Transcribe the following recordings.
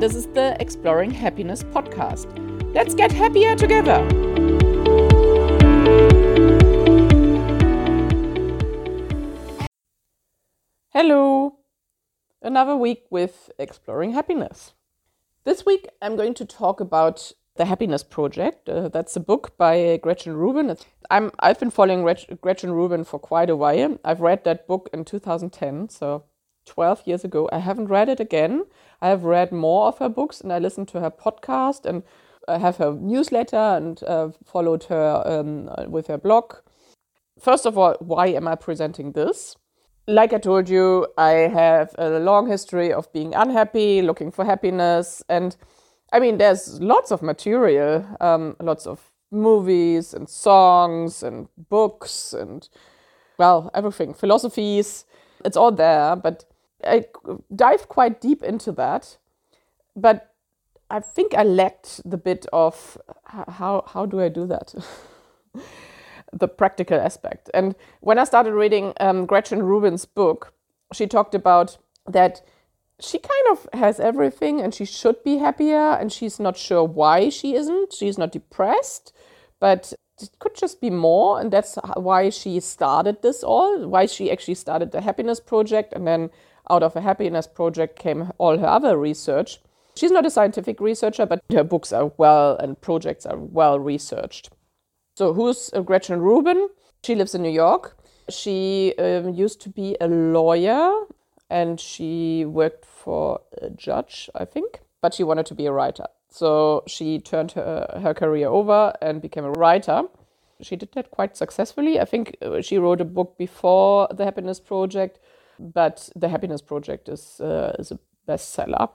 this is the Exploring Happiness podcast. Let's get happier together. Hello, another week with Exploring Happiness. This week I'm going to talk about the Happiness Project. Uh, that's a book by Gretchen Rubin. I'm, I've been following Gretchen Rubin for quite a while. I've read that book in 2010, so 12 years ago. I haven't read it again. I have read more of her books and I listened to her podcast and I have her newsletter and uh, followed her um, with her blog. First of all, why am I presenting this? Like I told you, I have a long history of being unhappy, looking for happiness, and I mean, there's lots of material, um, lots of movies and songs and books and, well, everything, philosophies. It's all there, but I dive quite deep into that. But I think I lacked the bit of how, how do I do that? the practical aspect. And when I started reading um, Gretchen Rubin's book, she talked about that she kind of has everything and she should be happier and she's not sure why she isn't. She's not depressed, but it could just be more. And that's why she started this all, why she actually started the Happiness Project. And then out of a Happiness Project came all her other research. She's not a scientific researcher, but her books are well and projects are well researched. So, who's Gretchen Rubin? She lives in New York. She um, used to be a lawyer and she worked for a judge, I think, but she wanted to be a writer. So she turned her, her career over and became a writer. She did that quite successfully. I think uh, she wrote a book before The Happiness Project, but The Happiness Project is, uh, is a bestseller.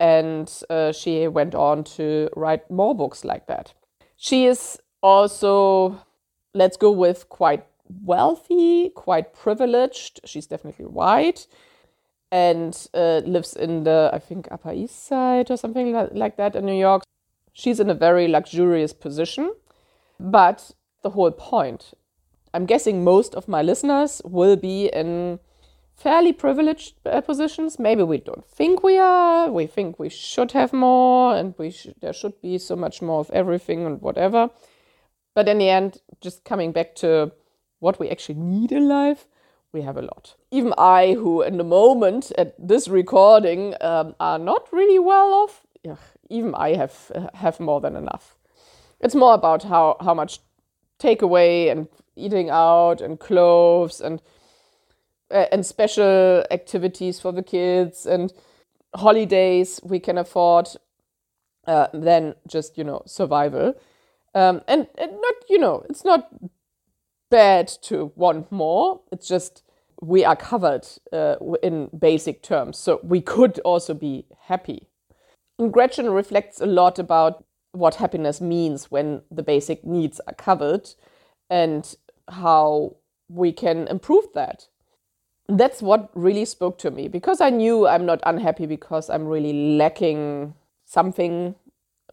And uh, she went on to write more books like that. She is also, let's go with quite wealthy, quite privileged. She's definitely white and uh, lives in the, I think, Upper East Side or something like that in New York. She's in a very luxurious position. But the whole point, I'm guessing most of my listeners will be in fairly privileged uh, positions. Maybe we don't think we are. We think we should have more, and we sh- there should be so much more of everything and whatever. But in the end, just coming back to what we actually need in life, we have a lot. Even I, who in the moment at this recording um, are not really well off, even I have have more than enough. It's more about how how much takeaway and eating out and clothes and uh, and special activities for the kids and holidays we can afford uh, than just you know survival. Um, and, and not you know it's not bad to want more. It's just we are covered uh, in basic terms. So we could also be happy. And Gretchen reflects a lot about what happiness means when the basic needs are covered and how we can improve that. That's what really spoke to me because I knew I'm not unhappy because I'm really lacking something,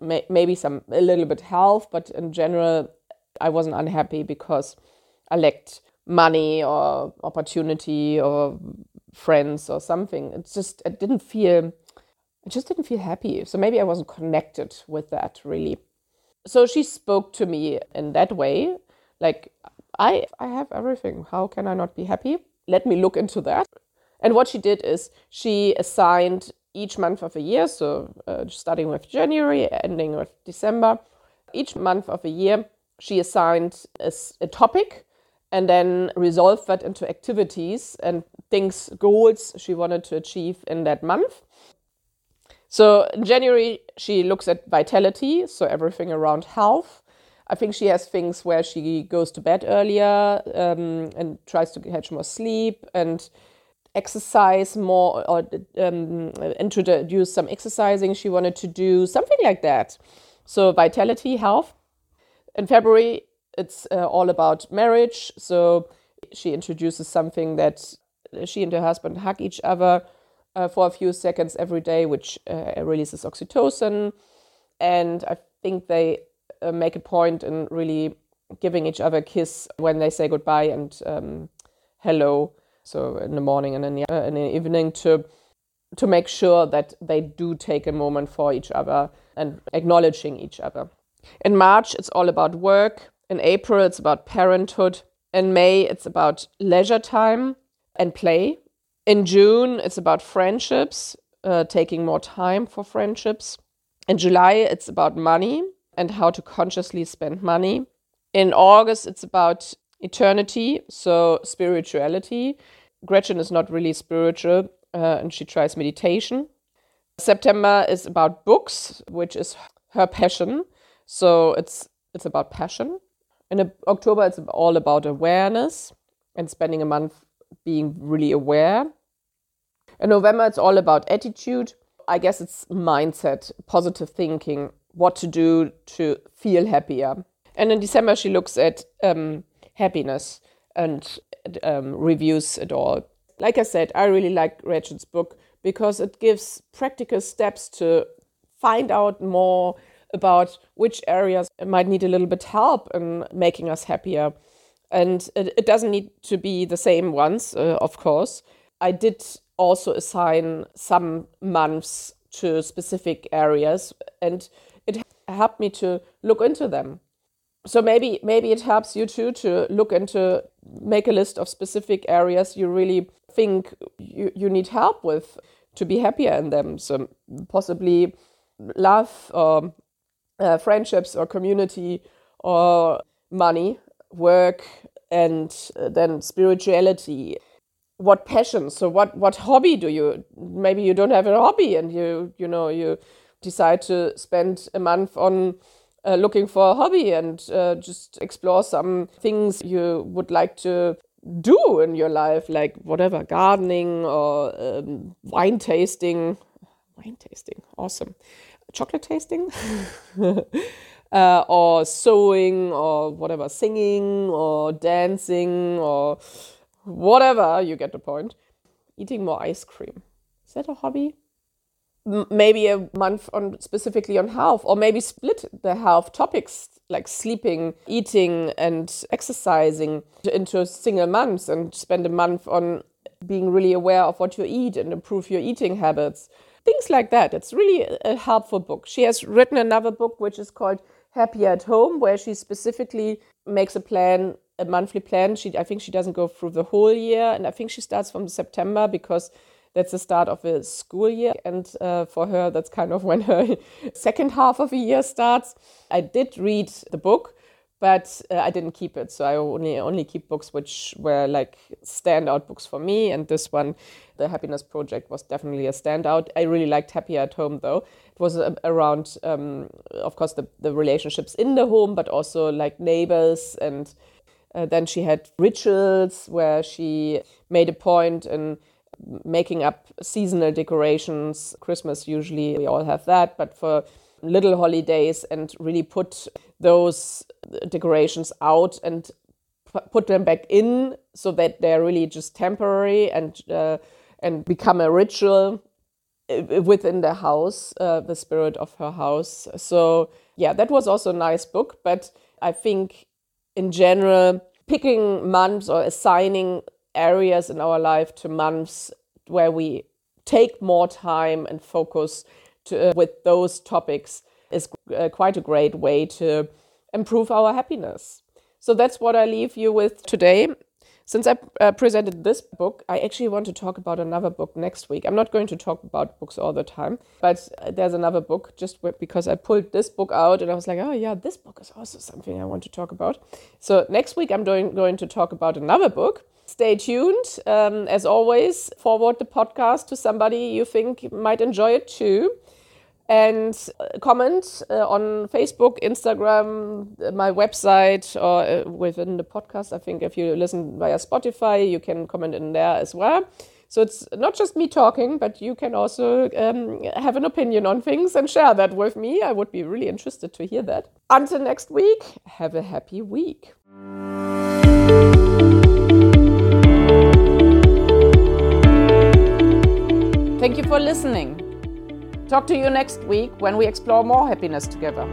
maybe some a little bit health, but in general, I wasn't unhappy because I lacked money or opportunity or friends or something. It's just it didn't feel I just didn't feel happy. So maybe I wasn't connected with that really. So she spoke to me in that way, like I I have everything. How can I not be happy? Let me look into that. And what she did is she assigned each month of a year, so uh, starting with January, ending with December, each month of a year, she assigned a, a topic and then resolve that into activities and things, goals she wanted to achieve in that month. So in January, she looks at vitality, so everything around health. I think she has things where she goes to bed earlier um, and tries to catch more sleep and exercise more or um, introduce some exercising she wanted to do, something like that. So vitality, health. In February, it's uh, all about marriage. So she introduces something that she and her husband hug each other uh, for a few seconds every day, which uh, releases oxytocin. And I think they uh, make a point in really giving each other a kiss when they say goodbye and um, hello. So in the morning and in the, uh, in the evening to to make sure that they do take a moment for each other and acknowledging each other. In March, it's all about work. In April, it's about parenthood. In May, it's about leisure time and play. In June, it's about friendships, uh, taking more time for friendships. In July, it's about money and how to consciously spend money. In August, it's about eternity, so spirituality. Gretchen is not really spiritual uh, and she tries meditation. September is about books, which is her passion. So it's it's about passion. In October, it's all about awareness and spending a month being really aware. In November, it's all about attitude. I guess it's mindset, positive thinking, what to do to feel happier. And in December, she looks at um, happiness and um, reviews it all. Like I said, I really like Gretchen's book because it gives practical steps to find out more about which areas might need a little bit help in making us happier. And it, it doesn't need to be the same ones, uh, of course. I did also assign some months to specific areas, and helped me to look into them. So maybe maybe it helps you too to look into make a list of specific areas you really think you, you need help with to be happier in them. So possibly love or uh, friendships or community or money work and uh, then spirituality. What passion so what what hobby do you maybe you don't have a hobby and you you know you decide to spend a month on uh, looking for a hobby and uh, just explore some things you would like to do in your life, like whatever, gardening or um, wine tasting. Wine tasting, awesome. Chocolate tasting? uh, or sewing or whatever, singing or dancing or whatever, you get the point. Eating more ice cream. Is that a hobby? Maybe a month on specifically on health or maybe split the health topics like sleeping eating and exercising into single months and spend a month on being really aware of what you eat and improve your eating habits. Things like that. It's really a helpful book. She has written another book which is called happy at home where she specifically makes a plan a monthly plan. She i think she doesn't go through the whole year and i think she starts from september because that's the start of a school year. And uh, for her, that's kind of when her second half of a year starts. I did read the book, but uh, I didn't keep it. So I only only keep books which were like standout books for me. And this one, The Happiness Project, was definitely a standout. I really liked Happy at Home though. It was uh, around, um, of course, the, the relationships in the home, but also like neighbors. And uh, then she had rituals where she made a point in making up seasonal decorations. Christmas, usually, we all have that, but for little holidays and really put those decorations out and put them back in so that they're really just temporary and uh, and become a ritual uh, within the house, uh, the spirit of her house. So yeah, that was also a nice book. But I think in general, picking months or assigning areas in our life to months where we take more time and focus to, uh, with those topics is uh, quite a great way to improve our happiness. So that's what I leave you with today. Since I uh, presented this book, I actually want to talk about another book next week. I'm not going to talk about books all the time, but uh, there's another book just because I pulled this book out and I was like, oh, yeah, this book is also something I want to talk about. So next week, I'm doing, going to talk about another book Stay tuned. Um, as always, forward the podcast to somebody you think might enjoy it too. And uh, comment uh, on Facebook, Instagram, uh, my website, or uh, within the podcast. I think if you listen via Spotify, you can comment in there as well. So it's not just me talking, but you can also um, have an opinion on things and share that with me. I would be really interested to hear that. Until next week, have a happy week. Thank you for listening. Talk to you next week when we explore more happiness together.